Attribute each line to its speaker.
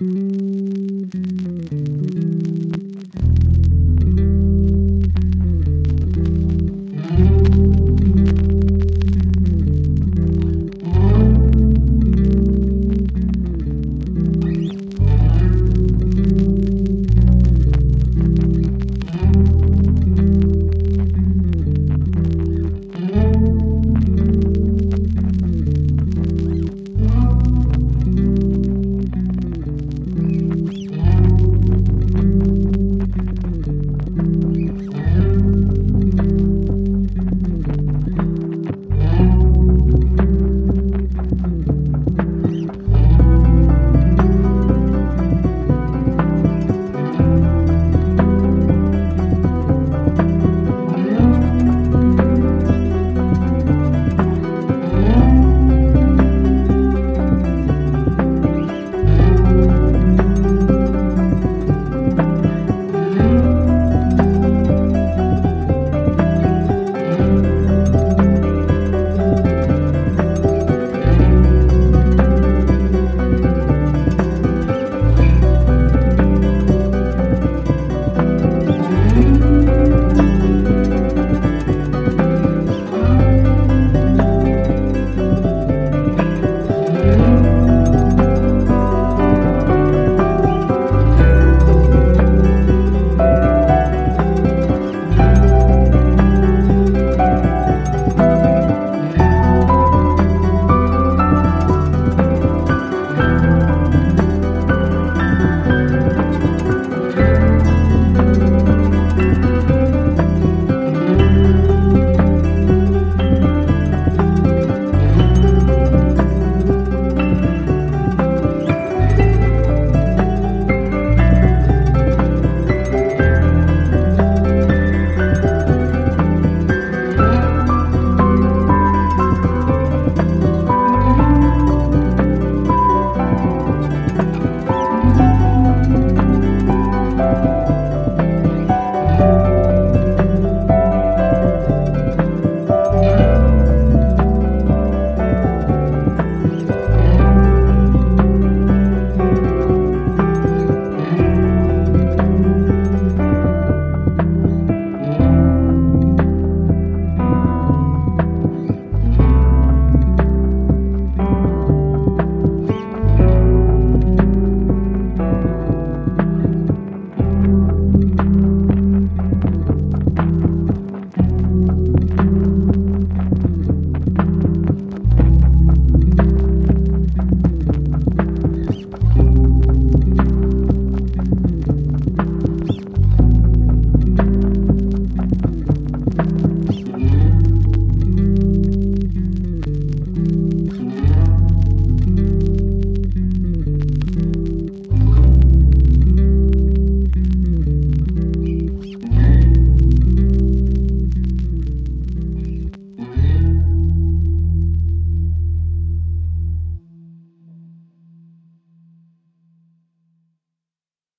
Speaker 1: Bye.